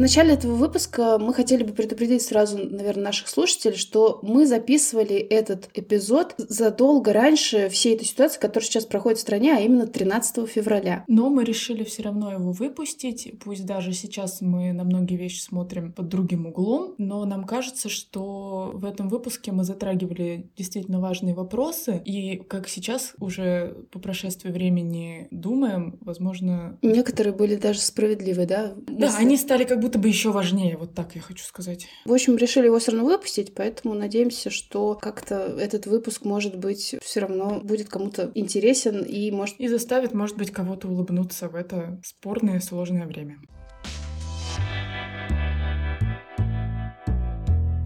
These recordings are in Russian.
В начале этого выпуска мы хотели бы предупредить сразу, наверное, наших слушателей, что мы записывали этот эпизод задолго раньше всей этой ситуации, которая сейчас проходит в стране, а именно 13 февраля. Но мы решили все равно его выпустить, пусть даже сейчас мы на многие вещи смотрим под другим углом, но нам кажется, что в этом выпуске мы затрагивали действительно важные вопросы, и как сейчас уже по прошествии времени думаем, возможно... Некоторые были даже справедливы, да? Да, Мысли. они стали как будто бы еще важнее, вот так я хочу сказать. В общем, решили его все равно выпустить, поэтому надеемся, что как-то этот выпуск, может быть, все равно будет кому-то интересен и может... И заставит, может быть, кого-то улыбнуться в это спорное сложное время.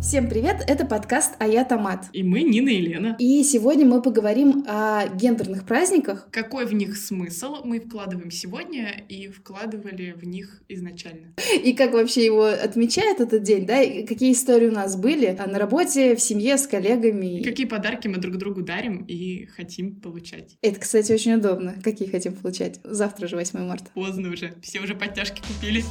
Всем привет, это подкаст «А я Томат». И мы Нина и Лена. И сегодня мы поговорим о гендерных праздниках. Какой в них смысл мы вкладываем сегодня и вкладывали в них изначально. И как вообще его отмечают этот день, да? И какие истории у нас были на работе, в семье, с коллегами. И какие подарки мы друг другу дарим и хотим получать. Это, кстати, очень удобно. Какие хотим получать? Завтра же 8 марта. Поздно уже, все уже подтяжки купили.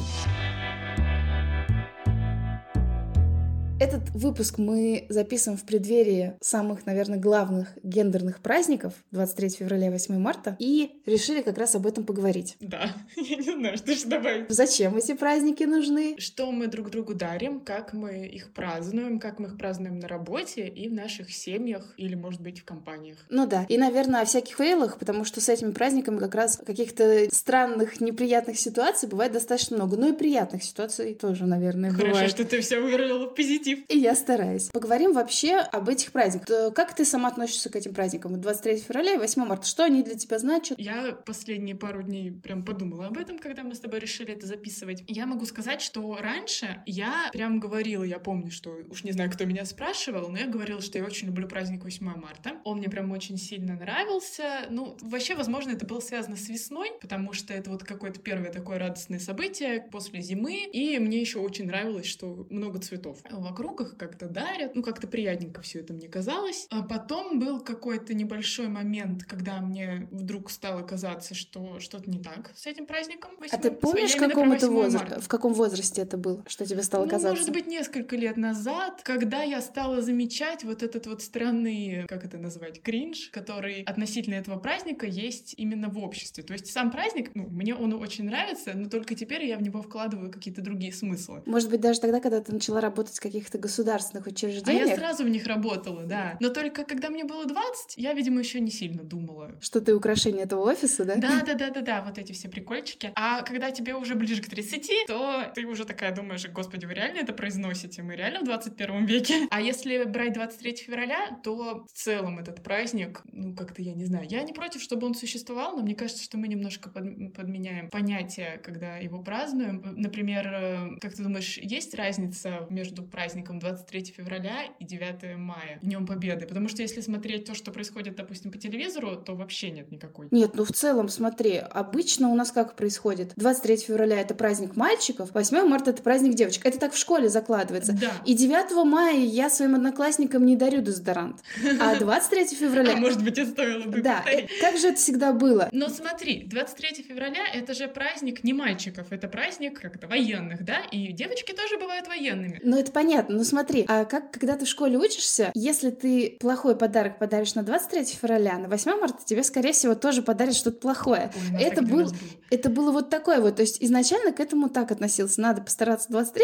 Этот выпуск мы записываем в преддверии самых, наверное, главных гендерных праздников 23 февраля и 8 марта и решили как раз об этом поговорить. Да, я не знаю, что же добавить. Зачем эти праздники нужны? Что мы друг другу дарим, как мы их празднуем, как мы их празднуем на работе и в наших семьях или, может быть, в компаниях. Ну да, и, наверное, о всяких фейлах, потому что с этими праздниками как раз каких-то странных, неприятных ситуаций бывает достаточно много. Ну и приятных ситуаций тоже, наверное, Хорошо, бывает. что ты все выразила в позитив позитив. И я стараюсь. Поговорим вообще об этих праздниках. Как ты сама относишься к этим праздникам? 23 февраля и 8 марта. Что они для тебя значат? Я последние пару дней прям подумала об этом, когда мы с тобой решили это записывать. Я могу сказать, что раньше я прям говорила, я помню, что уж не знаю, кто меня спрашивал, но я говорила, что я очень люблю праздник 8 марта. Он мне прям очень сильно нравился. Ну, вообще, возможно, это было связано с весной, потому что это вот какое-то первое такое радостное событие после зимы. И мне еще очень нравилось, что много цветов вокруг вокруг, их как-то дарят. Ну, как-то приятненько все это мне казалось. А потом был какой-то небольшой момент, когда мне вдруг стало казаться, что что-то не так с этим праздником. 8, а ты помнишь, в каком, это возра... в каком возрасте это было, что тебе стало ну, казаться? может быть, несколько лет назад, когда я стала замечать вот этот вот странный, как это назвать, кринж, который относительно этого праздника есть именно в обществе. То есть сам праздник, ну, мне он очень нравится, но только теперь я в него вкладываю какие-то другие смыслы. Может быть, даже тогда, когда ты начала работать в каких-то каких-то государственных учреждениях. А я сразу в них работала, да. Но только когда мне было 20, я, видимо, еще не сильно думала. Что ты украшение этого офиса, да? Да, да, да, да, да, вот эти все прикольчики. А когда тебе уже ближе к 30, то ты уже такая думаешь, господи, вы реально это произносите? Мы реально в 21 веке? А если брать 23 февраля, то в целом этот праздник, ну, как-то я не знаю. Я не против, чтобы он существовал, но мне кажется, что мы немножко под, подменяем понятие, когда его празднуем. Например, э, как ты думаешь, есть разница между праздником праздником 23 февраля и 9 мая, Днем Победы. Потому что если смотреть то, что происходит, допустим, по телевизору, то вообще нет никакой. Нет, ну в целом, смотри, обычно у нас как происходит? 23 февраля это праздник мальчиков, 8 марта это праздник девочек. Это так в школе закладывается. Да. И 9 мая я своим одноклассникам не дарю дезодорант. А 23 февраля... А может быть, это стоило бы Да, э, как же это всегда было? Но смотри, 23 февраля это же праздник не мальчиков, это праздник как-то военных, да? И девочки тоже бывают военными. Ну это понятно, ну смотри, а как, когда ты в школе учишься, если ты плохой подарок подаришь на 23 февраля, на 8 марта тебе, скорее всего, тоже подарят что-то плохое. Ой, это, был, это было вот такое вот. То есть изначально к этому так относился. Надо постараться 23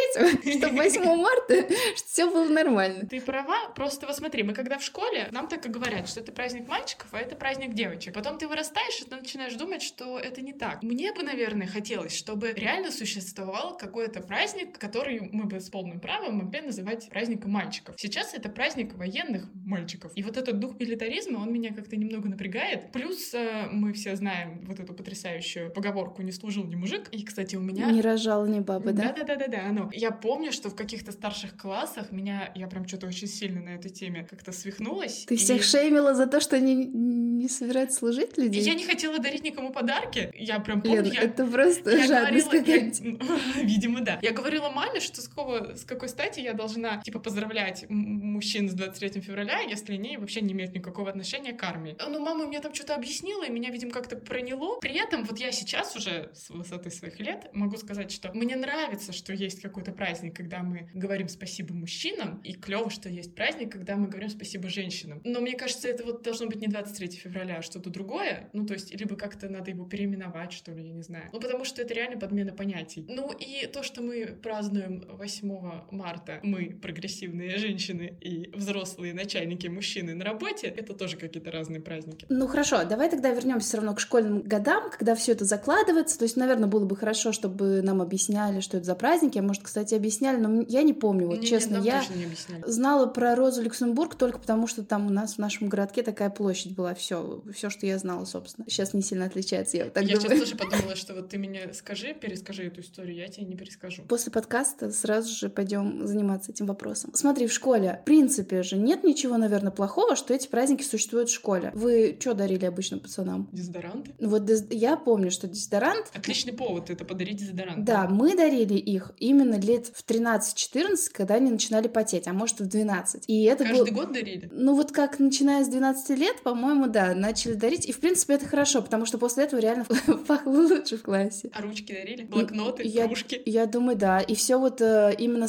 чтобы 8 марта все было нормально. Ты права, просто вот смотри, мы когда в школе, нам так и говорят, что это праздник мальчиков, а это праздник девочек. Потом ты вырастаешь, и ты начинаешь думать, что это не так. Мне бы, наверное, хотелось, чтобы реально существовал какой-то праздник, который мы бы с полным правом могли называть праздником мальчиков. Сейчас это праздник военных мальчиков. И вот этот дух милитаризма, он меня как-то немного напрягает. Плюс э, мы все знаем вот эту потрясающую поговорку «не служил ни мужик». И, кстати, у меня... Не рожал ни бабы, да? Да-да-да-да. Ну, я помню, что в каких-то старших классах меня... Я прям что-то очень сильно на этой теме как-то свихнулась. Ты и... всех шеймила за то, что они не собираются служить людей? Я не хотела дарить никому подарки. Я прям помню... Лен, я... это просто я жадность говорила... я... Видимо, да. Я говорила маме, что с, какого... с какой стати я должна, типа, поздравлять мужчин с 23 февраля, если они вообще не имеют никакого отношения к армии. Ну, мама мне там что-то объяснила, и меня, видимо, как-то проняло. При этом вот я сейчас уже с высоты своих лет могу сказать, что мне нравится, что есть какой-то праздник, когда мы говорим спасибо мужчинам, и клево, что есть праздник, когда мы говорим спасибо женщинам. Но мне кажется, это вот должно быть не 23 февраля, а что-то другое. Ну, то есть, либо как-то надо его переименовать, что ли, я не знаю. Ну, потому что это реально подмена понятий. Ну, и то, что мы празднуем 8 марта, мы, прогрессивные женщины и взрослые начальники мужчины на работе, это тоже какие-то разные праздники. Ну, хорошо, давай тогда вернемся все равно к школьным годам, когда все это закладывается. То есть, наверное, было бы хорошо, чтобы нам объясняли, что это за праздники. А может, кстати, объясняли, но я не помню, вот Не, честно. нам я не знала про Розу Люксембург только потому, что там у нас в нашем городке такая площадь была. Все, все, что я знала, собственно. Сейчас не сильно отличается, я так я думаю. сейчас тоже подумала, что вот ты мне скажи, перескажи эту историю, я тебе не перескажу. После подкаста сразу же пойдем заниматься этим вопросом. Смотри, в школе, в принципе же, нет ничего, наверное, плохого, что эти праздники существуют в школе. Вы что дарили обычно пацанам? Дезодоранты? Вот дез- я помню, что дезодорант Отличный повод это подарить дезодорант. Да, мы дарили их именно лет в 13-14, когда они начинали потеть, а может в 12. И это Каждый был... год дарили? Ну вот как начиная с 12 лет, по-моему, да, начали дарить. И в принципе это хорошо, потому что после этого реально пахло лучше в классе. А ручки дарили? Блокноты, Я- кружки? Я думаю, да. И все вот э, именно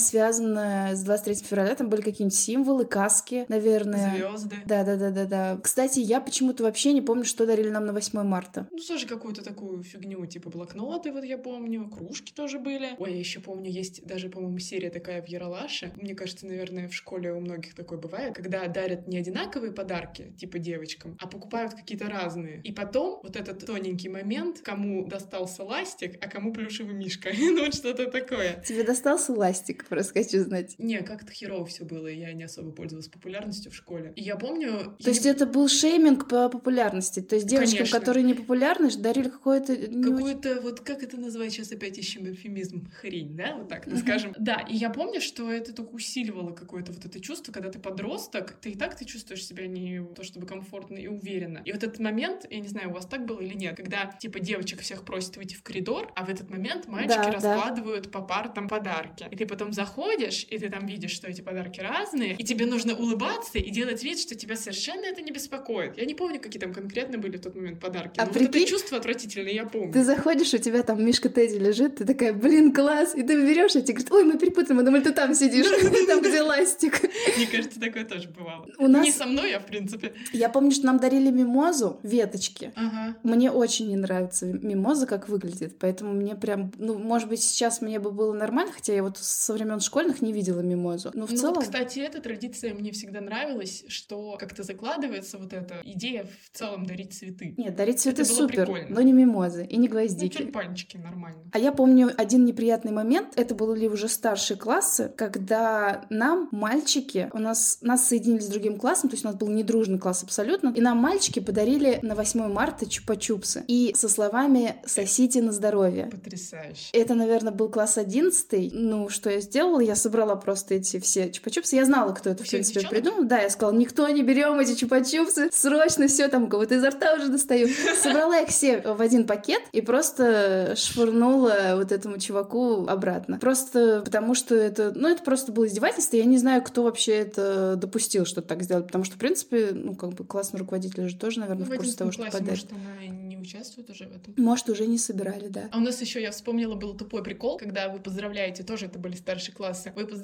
связанное с 23 февраля, там были какие-нибудь символы, каски, наверное. Звезды. Да, да, да, да, да. Кстати, я почему-то вообще не помню, что дарили нам на 8 марта. Ну, тоже какую-то такую фигню, типа блокноты, вот я помню, кружки тоже были. Ой, я еще помню, есть даже, по-моему, серия такая в Яралаше. Мне кажется, наверное, в школе у многих такое бывает, когда дарят не одинаковые подарки, типа девочкам, а покупают какие-то разные. И потом вот этот тоненький момент, кому достался ластик, а кому плюшевый мишка. ну, вот что-то такое. Тебе достался ластик, просто хочу знать. Не, как-то херово все было, и я не особо пользовалась популярностью в школе. И я помню... То есть это был шейминг по популярности. То есть девочкам, Конечно. которые не популярны, дарили какое-то... не очень- вот как это назвать сейчас опять ищем эвфемизм, хрень, да, вот так, скажем. Да, и я помню, что это только усиливало какое-то вот это чувство, когда ты подросток, ты и так ты чувствуешь себя не то чтобы комфортно и уверенно. И вот этот момент, я не знаю, у вас так было или нет, когда типа девочек всех просят выйти в коридор, а в этот момент мальчики Да, да. раскладывают по партам подарки. И ты потом заходишь, и ты там видишь, что эти подарки разные, и тебе нужно улыбаться и делать вид, что тебя совершенно это не беспокоит. Я не помню, какие там конкретно были в тот момент подарки. А но вот прикинь, это чувство отвратительное, я помню. Ты заходишь, у тебя там Мишка Тедди лежит, ты такая, блин, класс, и ты берешь, и тебе говорят, ой, мы перепутали, мы думали, ты там сидишь, там, где ластик. Мне кажется, такое тоже бывало. У нас- Не со мной, а в принципе. Я помню, что нам дарили мимозу, веточки. Ага. Мне очень не нравится мимоза, как выглядит, поэтому мне прям, ну, может быть, сейчас мне бы было нормально, хотя я вот со времен школьных не видела мимозу. Но в ну целом... вот, кстати, эта традиция мне всегда нравилась, что как-то закладывается вот эта идея в целом дарить цветы. Нет, дарить цветы Это было супер, прикольно. но не мимозы и не Ну, гвоздики. тюльпанчики нормально. А я помню один неприятный момент, это были уже старшие классы, когда нам, мальчики, у нас, нас соединили с другим классом, то есть у нас был недружный класс абсолютно, и нам мальчики подарили на 8 марта чупа-чупсы. И со словами «сосите на здоровье». Потрясающе. Это, наверное, был класс 11. Ну, что я сделала? Я собрала просто эти все чупа-чупсы. Я знала, кто это, в принципе, придумал. Да, я сказала, никто не берем эти чупа-чупсы. Срочно все там, кого-то изо рта уже достаю. Собрала их все в один пакет и просто швырнула вот этому чуваку обратно. Просто потому что это... Ну, это просто было издевательство. Я не знаю, кто вообще это допустил, что так сделать. Потому что, в принципе, ну, как бы классный руководитель же тоже, наверное, Ну, в курсе 11 того, что классе, подарит. может, она не участвует уже в этом. Может, уже не собирали, да. А у нас еще, я вспомнила, был тупой прикол, когда вы поздравляете, тоже это были старшие классы, вы поздравляете,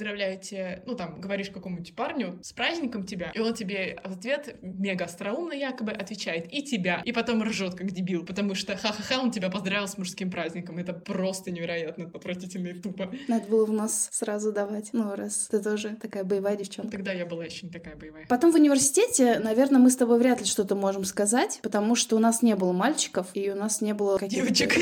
ну там, говоришь какому-нибудь парню с праздником тебя, и он тебе в ответ мега остроумно якобы отвечает и тебя, и потом ржет как дебил, потому что ха-ха-ха, он тебя поздравил с мужским праздником. Это просто невероятно отвратительно и тупо. Надо было в нас сразу давать. Ну, раз ты тоже такая боевая девчонка. Тогда я была еще не такая боевая. Потом в университете, наверное, мы с тобой вряд ли что-то можем сказать, потому что у нас не было мальчиков, и у нас не было каких-то... Девочек.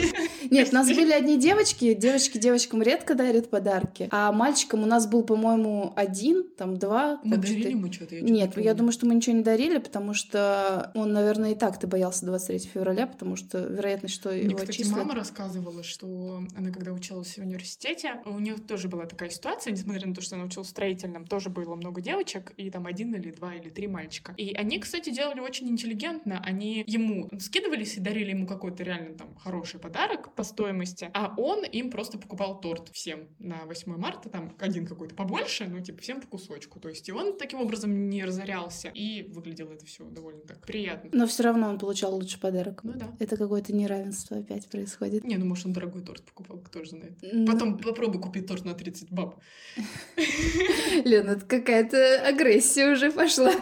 Нет, у нас были одни девочки. Девочки девочкам редко дарят подарки. А мальчикам у нас был, по-моему, один, там два. Мы дарили что-то. ему что-то? Нет, я думаю, что мы ничего не дарили, потому что он, наверное, и так ты боялся 23 февраля, потому что вероятность, что Мне, его кстати, мама рассказывала, что она, когда училась в университете, у нее тоже была такая ситуация, несмотря на то, что она училась в строительном, тоже было много девочек, и там один или два или три мальчика. И они, кстати, делали очень интеллигентно. Они ему скидывались и дарили ему какой-то реально там хороший подарок по стоимости, а он им просто покупал торт всем на 8 марта, там один какой-то побольше, но типа всем по кусочку. То есть и он таким образом не разорялся, и выглядело это все довольно так приятно. Но все равно он получал лучший подарок. Ну да. Это какое-то неравенство опять происходит. Не, ну может он дорогой торт покупал, кто же знает. Ну... Потом попробуй купить торт на 30 баб. Лена, это какая-то агрессия уже пошла.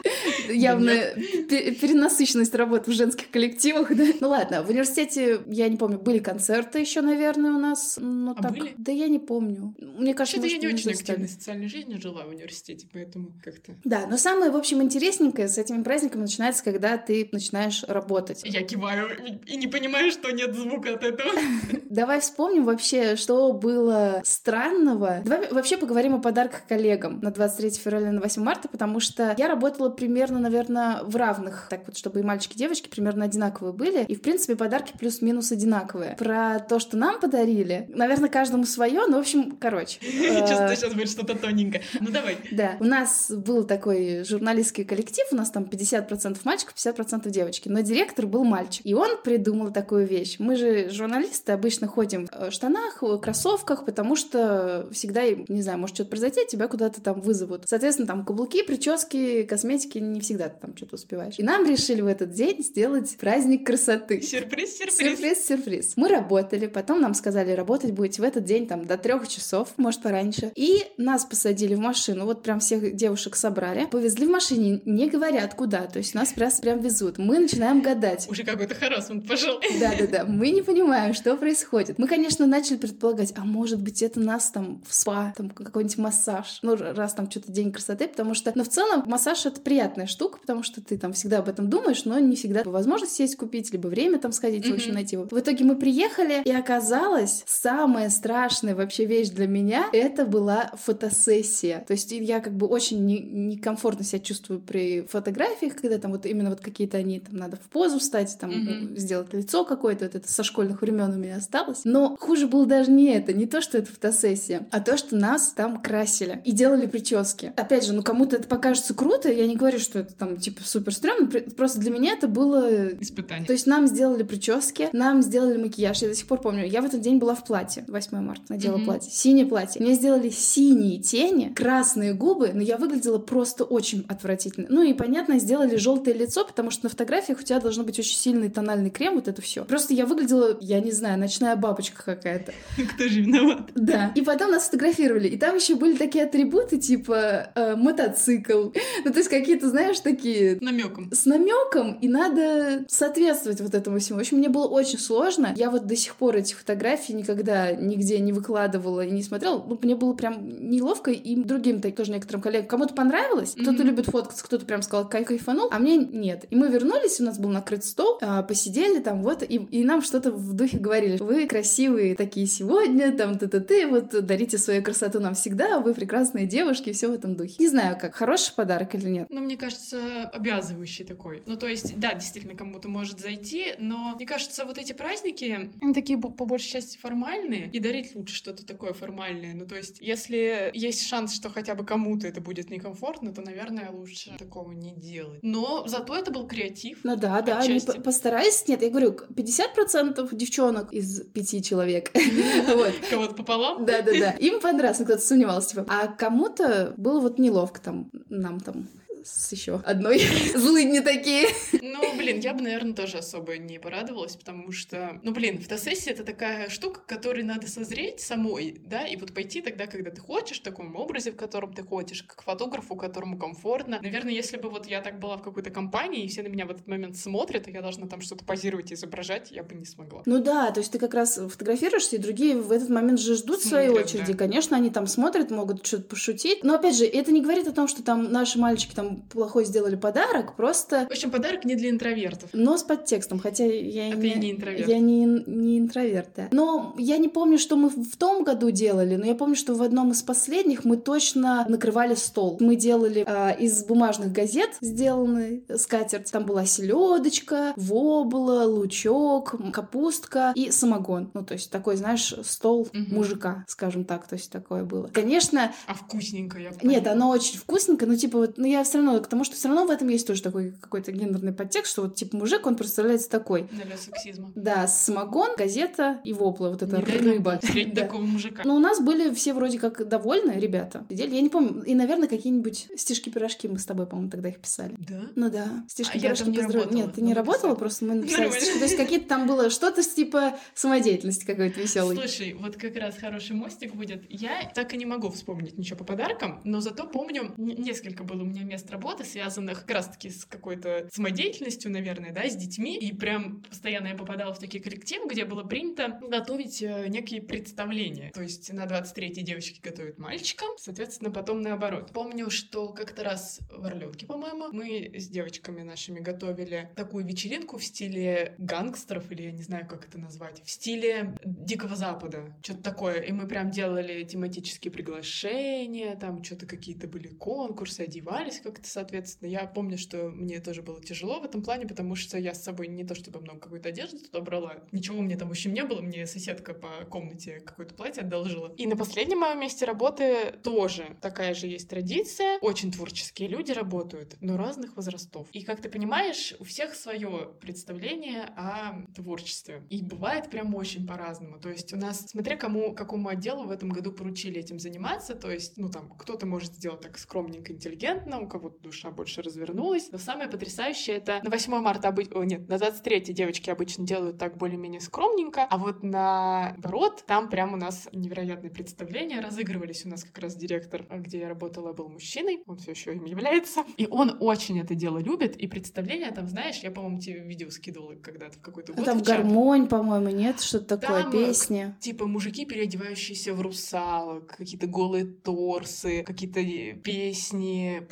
Явно перенасыщенность работы в женских коллективах, да? Ну ладно, в университете, я не помню, были концерты еще, наверное, у нас. Но а так... были? Да я не помню. Мне кажется, что я не очень активной социальной жизни жила в университете, поэтому как-то... Да, но самое, в общем, интересненькое с этими праздниками начинается, когда ты начинаешь работать. Я киваю и не понимаю, что нет звука от этого. Давай вспомним вообще, что было странного. Давай вообще поговорим о подарках коллегам на 23 февраля, на 8 марта, потому что я работала примерно, наверное, в равных, так вот, чтобы и мальчики, и девочки примерно одинаковые были. И, в принципе, подарки плюс-минус одинаковые. Про то, что нам подарили, наверное, каждому свое, но, в общем, короче. Чувствую, сейчас будет что-то тоненькое. Ну, давай. Да. У нас был такой журналистский коллектив, у нас там 50% мальчиков, 50% девочки, но директор был мальчик. И он придумал такую вещь. Мы же, журналисты, обычно ходим в штанах, в кроссовках, потому что всегда, не знаю, может что-то произойти, тебя куда-то там вызовут. Соответственно, там каблуки, прически, косметики, не всегда ты там что-то успеваешь. И нам решили в этот день сделать праздник красоты. Сюрприз, сюрприз. Сюрприз, сюрприз. Мы работали, потом нам сказали, работать будете в этот день там до трех часов, может, пораньше. И нас посадили в машину, вот прям всех девушек собрали, повезли в машине, не говорят куда, то есть нас прям, прям везут. Мы начинаем гадать. Уже какой-то харасмент пошел. Да-да-да, мы не понимаем, что происходит. Мы, конечно, начали предполагать, а может быть, это нас там в спа, там какой-нибудь массаж, ну, раз там что-то день красоты, потому что, но в целом массаж — это приятная штука, потому что ты там всегда об этом думаешь, но не всегда возможность сесть купить, либо время там сходить, mm-hmm. в общем, найти. В итоге мы приехали, и оказалось, самая страшная вообще вещь для меня — это была фотосессия. То есть я как бы очень некомфортно себя чувствую при фотографиях, когда там вот именно вот какие-то они, там надо в позу встать, там mm-hmm. сделать лицо какое-то, вот это со школьных времен у меня осталось. Но хуже было даже не это, не то, что это фотосессия, а то, что нас там красили и делали прически. Опять же, ну кому-то это покажется круто, я не говорю, что это там типа супер стрёмно, просто для меня это было... Испытание. То есть нам сделали прически, нам сделали макияж, я до сих пор помню, я в этот день была в платье, 8 марта, надела mm-hmm. платье, синее платье. Мне сделали синие тени, красные губы, но я выглядела просто очень отвратительно. Ну и, понятно, сделали желтое лицо, потому что на фотографиях у тебя должно быть очень сильный тональный крем, вот это все. Просто я выглядела, я не знаю, ночная бабочка какая-то. Кто же виноват? Да. И потом нас сфотографировали. И там еще были такие атрибуты, типа э, мотоцикл. Ну, то есть какие-то, знаешь, такие... Намеком. С намеком, и надо соответствовать вот этому всему. В общем, мне было очень сложно. Я вот до сих пор эти фотографии никогда нигде не выкладывала и не смотрела. Ну, мне было прям неловко, и другим так, тоже некоторым коллегам. Кому-то понравилось, mm-hmm. кто-то любит фоткаться, кто-то прям сказал, кай кайфанул, а мне нет. И мы вернулись, у нас был накрыт стол, а, посидели там вот, и, и нам что-то в духе говорили. Вы красивые такие сегодня, там ты-ты-ты, вот дарите свою красоту нам всегда, вы прекрасные девушки, все в этом духе. Не знаю, как, хороший подарок или нет. Ну, мне кажется, обязывающий такой. Ну, то есть, да, действительно, кому-то может зайти, но мне кажется, вот эти праздники, они такие по большей части формальные, и дарить лучше что-то такое формальное. Ну, то есть, если есть шанс, что хотя бы кому-то это будет некомфортно, то, наверное, лучше такого не делать. Но зато это был креатив. Ну да, да, они постарались. Нет, я говорю, 50% девчонок из пяти человек. Кого-то пополам? Да, да, да. Им понравилось, кто-то сомневался, типа. А кому-то было вот неловко там, нам там с еще одной злые не такие. Ну, блин, я бы, наверное, тоже особо не порадовалась, потому что, ну, блин, фотосессия — это такая штука, к которой надо созреть самой, да, и вот пойти тогда, когда ты хочешь, в таком образе, в котором ты хочешь, к фотографу, которому комфортно. Наверное, если бы вот я так была в какой-то компании, и все на меня в этот момент смотрят, и я должна там что-то позировать и изображать, я бы не смогла. Ну да, то есть ты как раз фотографируешься, и другие в этот момент же ждут смотрят, своей очереди. Да. Конечно, они там смотрят, могут что-то пошутить. Но опять же, это не говорит о том, что там наши мальчики там плохой сделали подарок, просто... В общем, подарок не для интровертов. Но с подтекстом, хотя я а не... не интроверт. Я не, не интроверт, да. Но я не помню, что мы в том году делали, но я помню, что в одном из последних мы точно накрывали стол. Мы делали э, из бумажных газет сделанный скатерть. Там была селедочка, вобла, лучок, капустка и самогон. Ну, то есть такой, знаешь, стол угу. мужика, скажем так. То есть такое было. Конечно... А вкусненько, я понимаю. Нет, оно очень вкусненько, но типа вот, ну я все равно к тому, что все равно в этом есть тоже такой какой-то гендерный подтекст, что вот типа мужик, он представляется такой. Для сексизма. Да, самогон, газета и вопла, вот эта Не рыба. Встретить Да. такого мужика. Но у нас были все вроде как довольны, ребята. Сидели, я не помню, и, наверное, какие-нибудь стишки-пирожки мы с тобой, по-моему, тогда их писали. Да? Ну да, стишки А я там не работала, Нет, ты не работала, просто мы написали стишки. То есть какие-то там было что-то типа самодеятельности какой-то веселой. Слушай, вот как раз хороший мостик будет. Я так и не могу вспомнить ничего по подаркам, но зато помню, несколько было у меня мест работы, связанных как раз-таки с какой-то самодеятельностью, наверное, да, с детьми. И прям постоянно я попадала в такие коллективы, где было принято готовить э, некие представления. То есть на 23-й девочки готовят мальчикам, соответственно, потом наоборот. Помню, что как-то раз в Орленке, по-моему, мы с девочками нашими готовили такую вечеринку в стиле гангстеров, или я не знаю, как это назвать, в стиле Дикого Запада, что-то такое. И мы прям делали тематические приглашения, там что-то какие-то были конкурсы, одевались как-то, соответственно. Я помню, что мне тоже было тяжело в этом плане, потому что я с собой не то чтобы много какой-то одежды туда брала, ничего у меня там, в общем, не было, мне соседка по комнате какое-то платье одолжила. И на последнем моем месте работы тоже такая же есть традиция. Очень творческие люди работают, но разных возрастов. И как ты понимаешь, у всех свое представление о творчестве. И бывает прям очень по-разному. То есть у нас, смотря кому, какому отделу в этом году поручили этим заниматься, то есть, ну там, кто-то может сделать так скромненько, интеллигентно, у душа больше развернулась. Но самое потрясающее это на 8 марта, обы... о, нет, на 23 девочки обычно делают так более-менее скромненько, а вот на ворот там прям у нас невероятные представления разыгрывались. У нас как раз директор, где я работала, был мужчиной, он все еще им является, и он очень это дело любит, и представления там, знаешь, я, по-моему, тебе видео скидывала когда-то в какой-то год. там в гармонь, по-моему, нет? Что-то такое, Там, песни. Типа мужики, переодевающиеся в русалок, какие-то голые торсы, какие-то песни,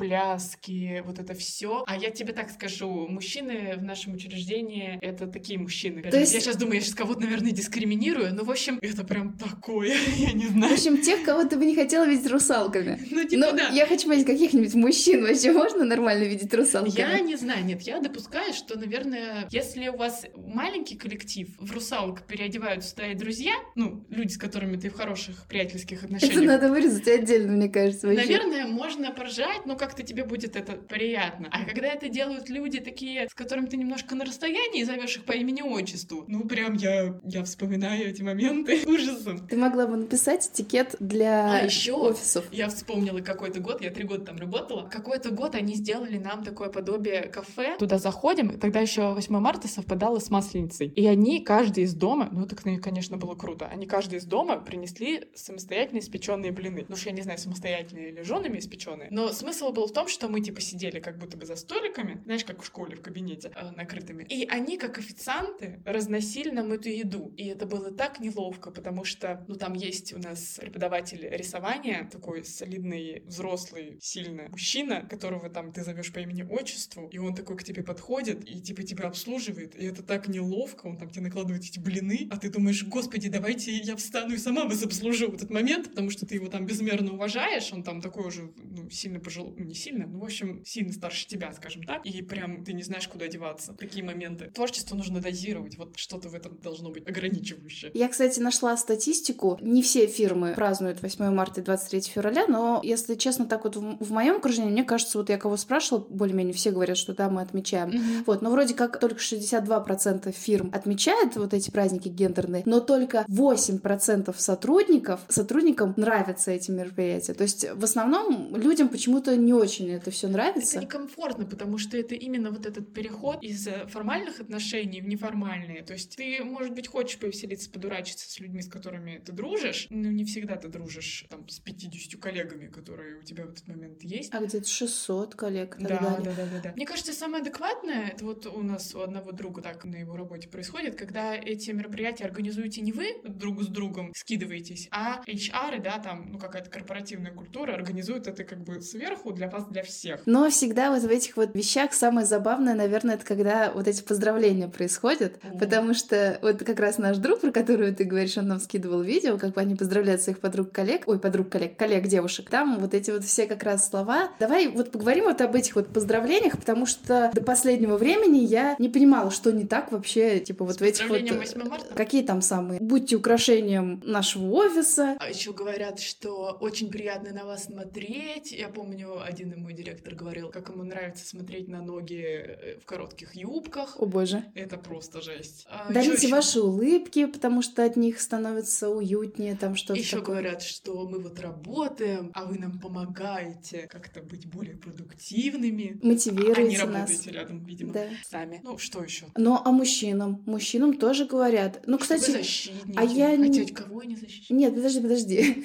пляски, вот это все. А я тебе так скажу, мужчины в нашем учреждении — это такие мужчины. То есть- Я сейчас думаю, я сейчас кого-то, наверное, дискриминирую, но, в общем, это прям такое, я не В знаю. общем, тех, кого ты бы не хотела видеть русалками. Ну, типа, Ну, да. я хочу понять, каких-нибудь мужчин вообще можно нормально видеть русалками? Я не знаю, нет, я допускаю, что, наверное, если у вас маленький коллектив, в русалок переодеваются твои друзья, ну, люди, с которыми ты в хороших приятельских отношениях, Это надо вырезать отдельно, мне кажется, вообще. Наверное, можно поржать, но как-то тебе будет это приятно. А когда это делают люди такие, с которыми ты немножко на расстоянии, зовешь их по имени-отчеству, ну прям я, я вспоминаю эти моменты ужасом. Ты могла бы написать этикет для А еще офисов. я вспомнила какой-то год, я три года там работала. Какой-то год они сделали нам такое подобие кафе. Туда заходим, тогда еще 8 марта совпадало с Масленицей. И они, каждый из дома, ну это, конечно, было круто, они каждый из дома принесли самостоятельно испеченные блины. Ну уж я не знаю, самостоятельные или женами испеченные. Но смысл был в том, что мы типа сидели как будто бы за столиками, знаешь, как в школе, в кабинете, э, накрытыми. И они, как официанты, разносили нам эту еду. И это было так неловко, потому что, ну, там есть у нас преподаватель рисования, такой солидный, взрослый, сильный мужчина, которого там ты зовешь по имени-отчеству, и он такой к тебе подходит и типа тебя обслуживает, и это так неловко, он там тебе накладывает эти блины, а ты думаешь, господи, давайте я встану и сама вас обслужу в этот момент, потому что ты его там безмерно уважаешь, он там такой уже, ну, сильно пожил, ну, не сильно, ну, в общем, сильно старше тебя, скажем так, и прям ты не знаешь, куда деваться. Такие моменты. Творчество нужно дозировать, вот что-то в этом должно быть ограничивающее. Я, кстати, нашла статистику. Не все фирмы празднуют 8 марта и 23 февраля, но, если честно, так вот в, в моем окружении, мне кажется, вот я кого спрашивала, более-менее все говорят, что да, мы отмечаем. Вот, но вроде как только 62% фирм отмечают вот эти праздники гендерные, но только 8% сотрудников, сотрудникам нравятся эти мероприятия. То есть в основном людям почему-то не очень это все нравится. Это некомфортно, потому что это именно вот этот переход из э, формальных отношений в неформальные. То есть ты, может быть, хочешь повеселиться, подурачиться с людьми, с которыми ты дружишь, но не всегда ты дружишь там с 50 коллегами, которые у тебя в этот момент есть. А где-то 600 коллег Да, далее. да, да, да, да. Мне кажется, самое адекватное, это вот у нас у одного друга так на его работе происходит, когда эти мероприятия организуете не вы друг с другом, скидываетесь, а HR, да, там, ну, какая-то корпоративная культура организует это как бы сверху для вас, для всех. Но всегда вот в этих вот вещах самое забавное, наверное, это когда вот эти поздравления происходят, О. потому что вот как раз наш друг, про которого ты говоришь, он нам скидывал видео, как они поздравляют своих подруг-коллег, ой, подруг-коллег, коллег-девушек, там вот эти вот все как раз слова. Давай вот поговорим вот об этих вот поздравлениях, потому что до последнего времени я не понимала, что не так вообще, типа вот С в этих вот... поздравлением 8 марта? Какие там самые? Будьте украшением нашего офиса. А еще говорят, что очень приятно на вас смотреть. Я помню, один мой директор говорил, как ему нравится смотреть на ноги э, в коротких юбках. О боже. Это просто жесть. А Дарите ваши улыбки, потому что от них становится уютнее, там что-то Еще такое. говорят, что мы вот работаем, а вы нам помогаете как-то быть более продуктивными. Мотивируете а нас. работаете рядом, видимо, Да. сами. Ну, что еще? Но а мужчинам? Мужчинам тоже говорят. Ну, кстати, защитники. а я Хотя кого они защищают? нет, подожди, подожди.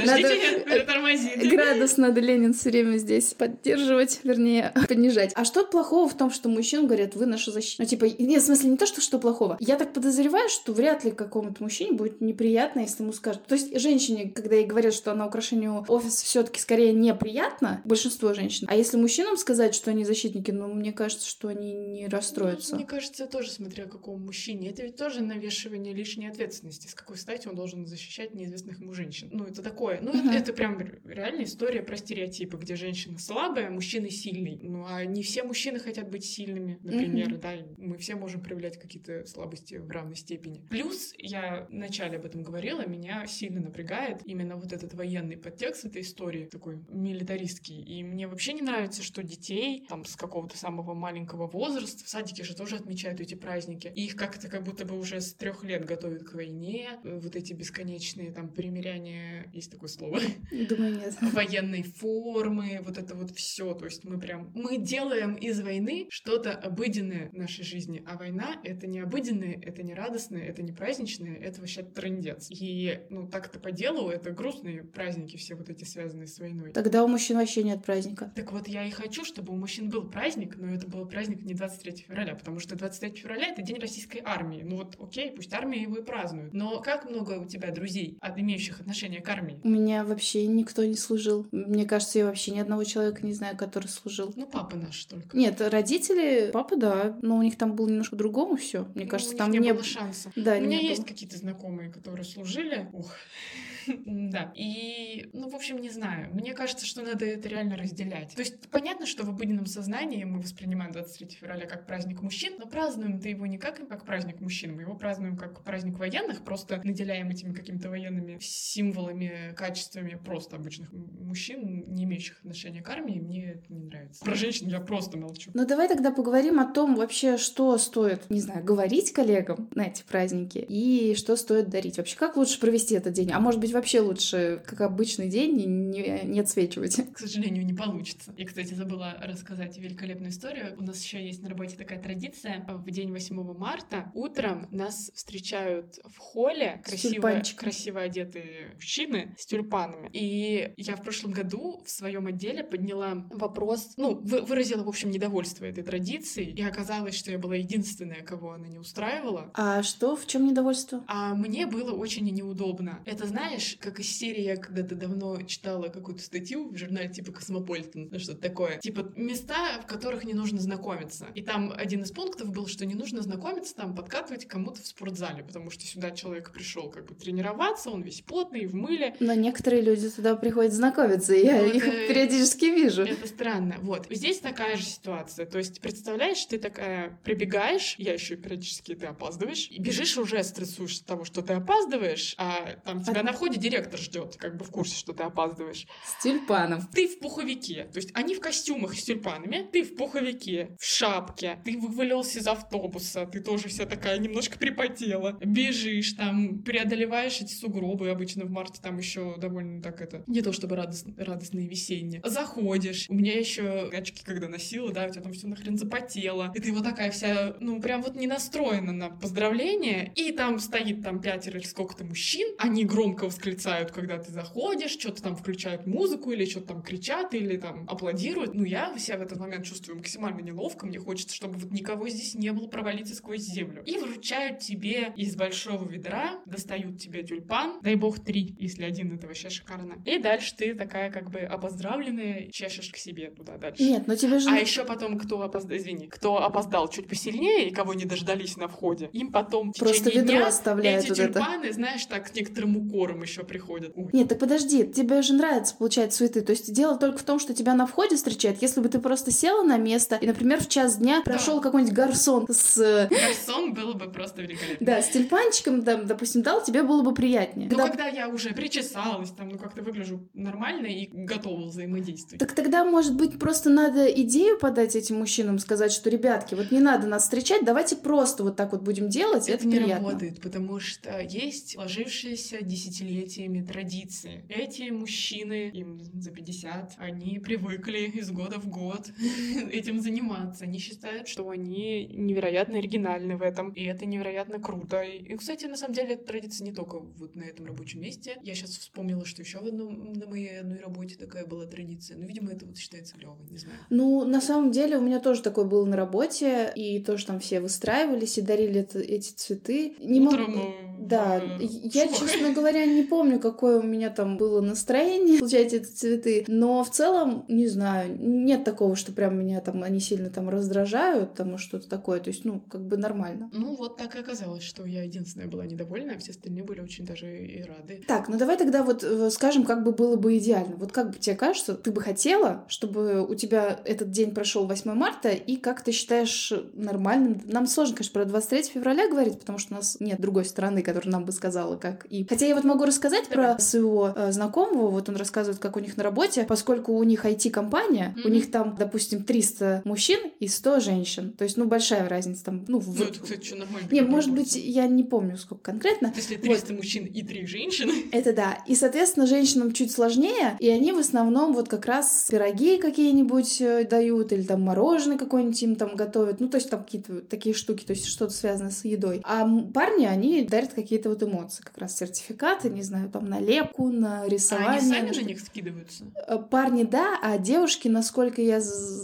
Подождите, притормозите. Градус надо Ленин все время здесь поддерживать, вернее, понижать. А что плохого в том, что мужчинам говорят, вы наша защита? Ну, типа, нет, в смысле, не то, что что плохого. Я так подозреваю, что вряд ли какому-то мужчине будет неприятно, если ему скажут. То есть женщине, когда ей говорят, что она украшению офиса все таки скорее неприятно, большинство женщин. А если мужчинам сказать, что они защитники, ну, мне кажется, что они не расстроятся. Ну, мне кажется, тоже смотря какому мужчине. Это ведь тоже навешивание лишней ответственности. С какой стати он должен защищать неизвестных ему женщин? Ну, это такое. Ну, Мгм. это, это прям реальная история про стереотипы, где женщина слабая, а мужчина сильный. Ну, а не все мужчины хотят быть сильными, например, Мгм. да. Мы все можем проявлять какие-то слабости в равной степени. Плюс, я вначале об этом говорила, меня сильно напрягает именно вот этот военный подтекст этой истории, такой милитаристский. И мне вообще не нравится, что детей там с какого-то самого маленького возраста, в садике же тоже отмечают эти праздники, и их как-то как будто бы уже с трех лет готовят к войне, вот эти бесконечные там примиряния, есть такое слово, Думаю, нет. военной формы, вот это вот все. То есть мы прям, мы делаем из войны что-то обыденное в нашей жизни, а война — это не обыденное, это не радостное, это не праздничное, это вообще трындец. И, ну, так-то по делу, это грустные праздники все вот эти, связанные с войной. Тогда у мужчин вообще нет праздника. Так вот, я и хочу, чтобы у мужчин был праздник, но это был праздник не 23 февраля, потому что 23 февраля — это день российской армии. Ну вот, окей, пусть армия его и празднует. Но как много у тебя друзей, от имеющих отношение к армии? У меня вообще никто не служил. Мне кажется, я вообще ни одного человека не знаю, который служил. Ну, папа наш только. Нет, родители, папа, да, но у них там было немножко по-другому все. Мне Ну, кажется, там не, не было шанса. Да, У меня есть какие-то знакомые, которые служили. Ух. Да. И, ну, в общем, не знаю. Мне кажется, что надо это реально разделять. То есть, понятно, что в обыденном сознании мы воспринимаем 23 февраля как праздник мужчин, но празднуем-то его не как, как праздник мужчин, мы его празднуем как праздник военных, просто наделяем этими какими-то военными символами, качествами просто обычных мужчин, не имеющих отношения к армии. Мне это не нравится. Про женщин я просто молчу. Ну давай тогда поговорим о том вообще, что стоит, не знаю, говорить коллегам на эти праздники и что стоит дарить. Вообще, как лучше провести этот день? А может быть, вообще лучше, как обычный день, не, не отсвечивать? к сожалению, не получится. Я, кстати, забыла рассказать великолепную историю. У нас еще есть на работе такая традиция. В день 8 марта утром нас встречают в холле красиво, красиво одетые мужчины с тюльпанами. И я в прошлом году в своем отделе подняла вопрос, ну, вы- выразила, в общем, недовольство этой традицией. И оказалось, что я была единственная, кого она не устраивала. А что, в чем недовольство? А мне было очень неудобно. Это знаешь, как из серии я когда-то давно читала какую-то статью в журнале типа Космополитен, ну что-то такое. Типа места, в которых не нужно знакомиться. И там один из пунктов был, что не нужно знакомиться, там подкатывать кому-то в спортзале, потому что сюда человек пришел как бы тренироваться, он весь потный, в мыле, Но некоторые люди туда приходят знакомиться, и я Ну, их это- периодически вижу. Это странно. Вот. Здесь такая же ситуация. То есть, представляешь, ты такая прибегаешь, я еще периодически ты опаздываешь, и бежишь уже стрессуешь от того, что ты опаздываешь, а там тебя А- на входе директор ждет, как бы в курсе, что ты опаздываешь. С тюльпаном. Ты в пуховике. То есть они в костюмах с тюльпанами, ты в пуховике, в шапке, ты вывалился из автобуса, ты тоже вся такая немножко припотела. Бежишь там, преодолеваешь эти сугробы, обычно в марте там еще довольно так это, не то чтобы радост, радостные весенние. Заходишь, у меня еще очки когда носила, да, у тебя там все нахрен запотело, и ты вот такая вся, ну прям вот не настроена на поздравления, и там стоит там пятеро или сколько-то мужчин, они громко восклицают, когда ты заходишь, что-то там включают музыку или что-то там кричат или там аплодируют. Ну, я себя в этот момент чувствую максимально неловко, мне хочется, чтобы вот никого здесь не было, провалиться сквозь землю. И вручают тебе из большого ведра, достают тебе тюльпан, дай бог три, если один, это вообще шикарно. И дальше ты такая как бы обоздравленная, чешешь к себе туда дальше. Нет, но тебе же... А еще потом, кто опоздал, извини, кто опоздал чуть посильнее и кого не дождались на входе, им потом Просто ведро дня оставляют эти вот это. тюльпаны, знаешь, так с некоторым укором еще приходят. Ой. Нет, так подожди, тебе же нравится получать цветы. То есть дело только в том, что тебя на входе встречают. Если бы ты просто села на место, и, например, в час дня прошел какой-нибудь гарсон с... э, Гарсон было бы просто великолепно. Да, с тюльпанчиком, там, допустим, дал, тебе было бы приятнее. Ну, Когда- когда я уже причесалась, там, ну, как-то выгляжу нормально и готова взаимодействовать. Так тогда, может быть, просто надо идею подать этим мужчинам, сказать, что, ребятки, вот не надо нас встречать, давайте просто вот так вот будем делать, это, Это не приятно. работает, потому что есть сложившиеся десятилетиями традиции. Эти мужчины, им за 50, они привыкли из года в год этим заниматься. Они считают, что они невероятно оригинальны в этом, и это невероятно круто. И, кстати, на самом деле, эта традиция не только вот на этом рабочем месте. Я сейчас вспомнила, что еще в одном, на моей одной работе такая была традиция. Но, видимо, это вот считается клево, не знаю. Ну, на самом деле, у меня тоже такое было на работе, и тоже там все выстраивались и дарили это- эти цветы. Не могу- Утром, э, Да, я, честно говоря, не помню, какое у меня там было настроение получать эти цветы, но в целом, не знаю, нет такого, что прям меня там они сильно там раздражают, там что-то такое, то есть, ну, как бы нормально. Ну, вот так и оказалось, что я единственная была недовольна, а все остальные были очень даже и рады. Так, ну давай тогда вот э, скажем, как бы было бы идеально. Вот как бы тебе кажется, ты бы хотела, чтобы у тебя этот день прошел 8 марта, и как ты считаешь нормальным? Нам сложно, конечно, про 23 февраля говорить, потому что у нас нет другой стороны, которая нам бы сказала, как и... Хотя я вот могу рассказать Давай. про своего э, знакомого, вот он рассказывает, как у них на работе, поскольку у них IT-компания, у Мгм. них там, допустим, 300 мужчин и 100 женщин. То есть, ну, большая разница там, ну, в... Ну, это, кстати, что нормально. Не, может быть, я не помню, сколько конкретно, Если 300 мужчин и 3 женщины, это да. И, соответственно, женщинам чуть сложнее, и они в основном вот как раз пироги какие-нибудь э, дают, или там мороженое какое-нибудь им там готовят. Ну, то есть там какие-то такие штуки, то есть что-то связанное с едой. А парни, они дарят какие-то вот эмоции, как раз сертификаты, не знаю, там на лепку, на а рисование. они сами что- них скидываются. Э, Парни, да, а девушки, насколько я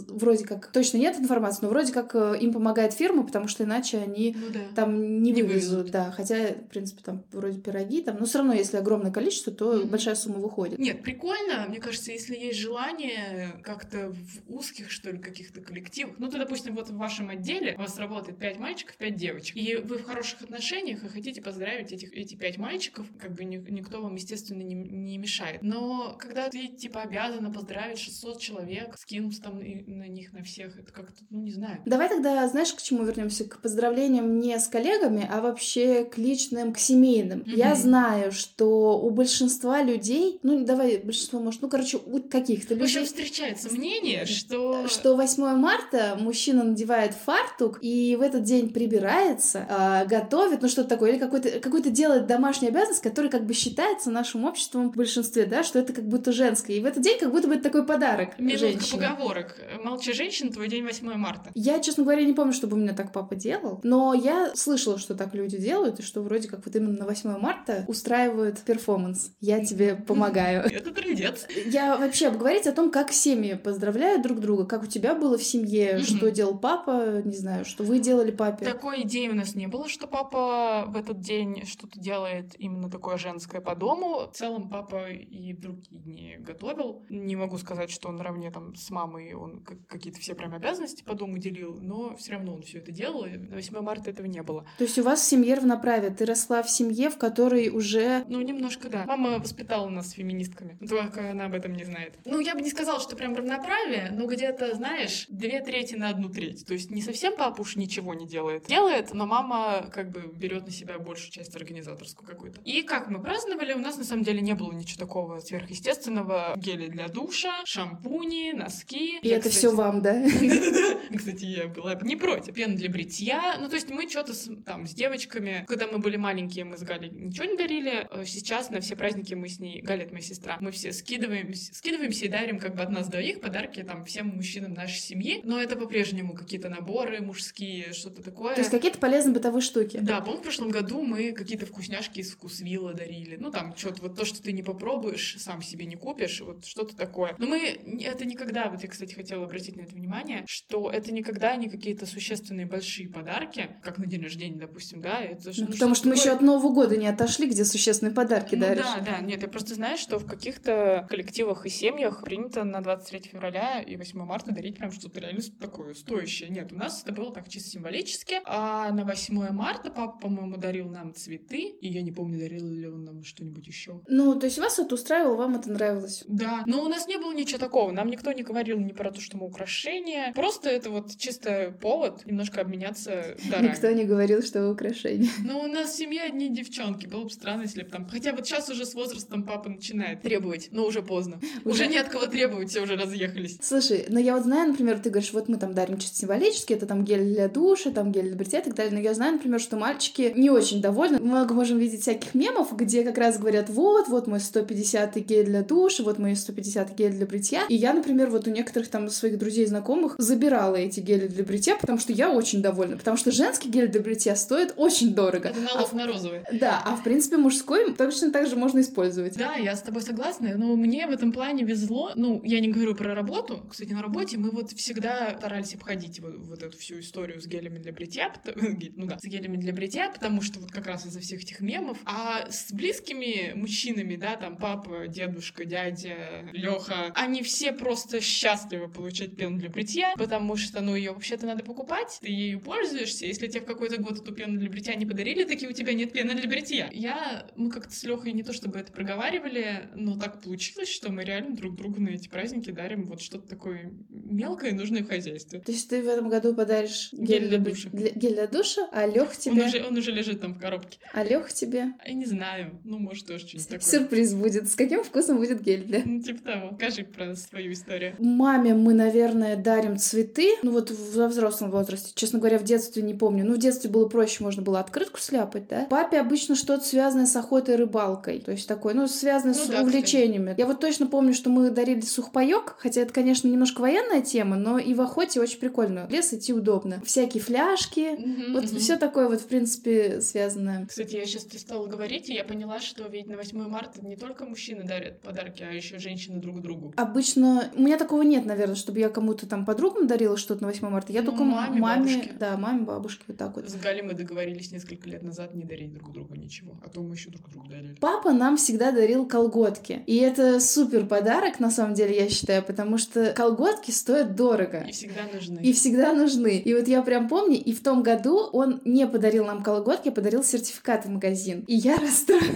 вроде как... Точно нет информации, но вроде как э, им помогает фирма, потому что иначе они Ну да. там не, Не вывезут, вывезут. да. Хотя, в принципе, там вроде пироги, там, но все равно, если огромное количество, то Мгм. большая сумма выходит. Нет, прикольно. Мне кажется, если есть желание как-то в узких, что ли, каких-то коллективах. Ну, то, допустим, вот в вашем отделе у вас работает 5 мальчиков, 5 девочек. И вы в хороших отношениях и хотите поздравить этих, эти 5 мальчиков, как бы никто вам, естественно, не, не мешает. Но когда ты, типа, обязана поздравить 600 человек, скинуться там на них, на всех, это как-то, ну, не знаю. Давай тогда, знаешь, к чему вернемся? К поздравлениям не с коллегами, а вообще к личным, к семейным. Мгм. Я знаю, что у большинства людей, ну, давай, большинство, может, ну, короче, у каких-то В общем, людей, встречается мнение, что... что 8 марта мужчина надевает фартук и в этот день прибирается, а, готовит, ну что-то такое, или какой-то какой делает домашнюю обязанность, которая как бы считается нашим обществом в большинстве, да, что это как будто женское. И в этот день как будто бы это такой подарок Минутка женщине. поговорок. Молча женщина, твой день 8 марта. Я, честно говоря, не помню, чтобы у меня так папа делал, но я слышала, что так люди делают, и что вроде как вот именно на 8 марта устраивают перформанс. Я тебе помогаю. Это трендец. Я вообще обговорить о том, как семьи поздравляют друг друга, как у тебя было в семье, что делал папа, не знаю, что вы делали папе. Такой идеи у нас не было, что папа в этот день что-то делает именно такое женское по дому. В целом папа и в другие дни готовил. Не могу сказать, что он наравне там с мамой, он как- какие-то все прям обязанности по дому делил, но все равно он все это делал, и на 8 марта этого не было. То есть у вас в семье равноправие. Ты росла в семье, в которой уже... Ну, немножко, да. Мама воспитала нас феминистками, только она об этом не знает. Ну, я бы не сказала, что прям равноправие, но где-то, знаешь, две трети на одну треть. То есть не совсем папа уж ничего не делает. Делает, но мама как бы берет на себя большую часть организаторскую какую-то. И как мы праздновали, у нас на самом деле не было ничего такого сверхъестественного. Гели для душа, шампуни, носки. И Я, это кстати, все вам, да? Кстати, я была бы не против. Пена для бритья. Ну, то есть мы что-то там с девочками, когда мы были маленькие, мы с Галей ничего не дарили. Э, Сейчас на все праздники мы с ней, Галя, это моя сестра, мы все скидываемся, скидываемся и дарим как бы от нас двоих подарки там всем мужчинам нашей семьи. Но это по-прежнему какие-то наборы мужские, что-то такое. То есть какие-то полезные бытовые штуки. Да, по в прошлом году мы какие-то вкусняшки из вкусвилла дарили. Ну, там, что-то вот то, что ты не попробуешь, сам себе не купишь, вот что-то такое. Но мы это никогда, вот я, кстати, хотела обратить на это внимание, что это никогда не какие-то существенные большие подарки, как на день рождения, допустим, да. Это, Ну, ну, потому что мы еще от Нового года не отошли, где существенные подарки ну даришь. да, да, нет, я просто знаю, что в каких-то коллективах и семьях принято на 23 февраля и 8 марта дарить прям что-то реально такое стоящее. Нет, у нас это было так чисто символически. А на 8 марта папа, по-моему, дарил нам цветы, и я не помню, дарил ли он нам что-нибудь еще. Ну, то есть вас это устраивало, вам это нравилось? Да, но у нас не было ничего такого. Нам никто не говорил ни про то, что мы украшения. Просто это вот чисто повод немножко обменяться дарами. Никто не говорил, что вы украшения. Но у нас в семье одни девчонки. Было бы странно, если бы там... Хотя вот сейчас уже с возрастом папа начинает требовать, но уже поздно. Уже, уже не от кого требовать, все уже разъехались. Слушай, ну я вот знаю, например, ты говоришь, вот мы там дарим чисто символически, это там гель для душа, там гель для бритья и так далее. Но я знаю, например, что мальчики не очень довольны. Мы можем видеть всяких мемов, где как раз говорят, вот, вот мой 150 гель для душа, вот мой 150 гель для бритья. И я, например, вот у некоторых там своих друзей, знакомых забирала эти гели для бритья, потому что я очень довольна. Потому что женский гель для бритья стоит очень дорого. Это налог а, на розовый. Да, а в принципе мужской точно так же можно использовать. Да, я с тобой согласна, но мне в этом плане везло. Ну, я не говорю про работу. Кстати, на работе мы вот всегда старались обходить вот, вот эту всю историю с гелями для бритья, ну да, с гелями для бритья, потому что вот как раз из-за всех этих мемов. А с близкими мужчинами, да, там папа, дедушка, дядя, Леха, они все просто счастливы получать пену для бритья, потому что, ну, ее вообще-то надо покупать, ты ею пользуешься. Если тебе в какой-то год эту пену для бритья не подарили, таки у тебя нет пены для бритья. Я, мы как-то с Лехой не то чтобы это проговаривали, но так получилось, что мы реально друг другу на эти праздники дарим вот что-то такое мелкое, нужное в хозяйстве. То есть ты в этом году подаришь гель, гель для душа? Для, гель для душа, а Лех тебе... Он уже, он уже лежит там в коробке. А Лех тебе? Я не знаю. Ну, может, тоже что-нибудь такое. Сюрприз будет. С каким вкусом будет гель для? Ну, типа того. Скажи про свою историю. Маме мы, наверное, дарим цветы. Ну, вот во взрослом возрасте. Честно говоря, в детстве не помню. Ну, в детстве было проще, можно было открытку сляпать, да? Папе обычно что-то связанное с охотой и рыбалкой. То есть такое, ну, связанное ну, с да, увлечениями. Кстати. Я вот точно помню, что мы дарили сухпайок, хотя это, конечно, немножко военная тема, но и в охоте очень прикольно. В лес идти удобно. Всякие фляжки. Mm-hmm, вот mm-hmm. все такое вот, в принципе, связанное. Кстати, я сейчас стала говорить, и я поняла, что ведь на 8 марта не только мужчины дарят подарки, а еще женщины друг другу. Обычно у меня такого нет, наверное, чтобы я кому-то там подругам дарила что-то на 8 марта. Я ну, только маме, маме бабушке. да, маме, бабушке вот так вот. С Галей мы договорились несколько лет назад не дарить друг другу ничего, а то мы еще друг другу дарили. Папа нам всегда дарил колготки, и это супер подарок на самом деле я считаю, потому что колготки стоят дорого. И всегда нужны. И всегда нужны. И вот я прям помню, и в том году он не подарил нам колготки, а подарил сертификат в магазин. И я расстроилась,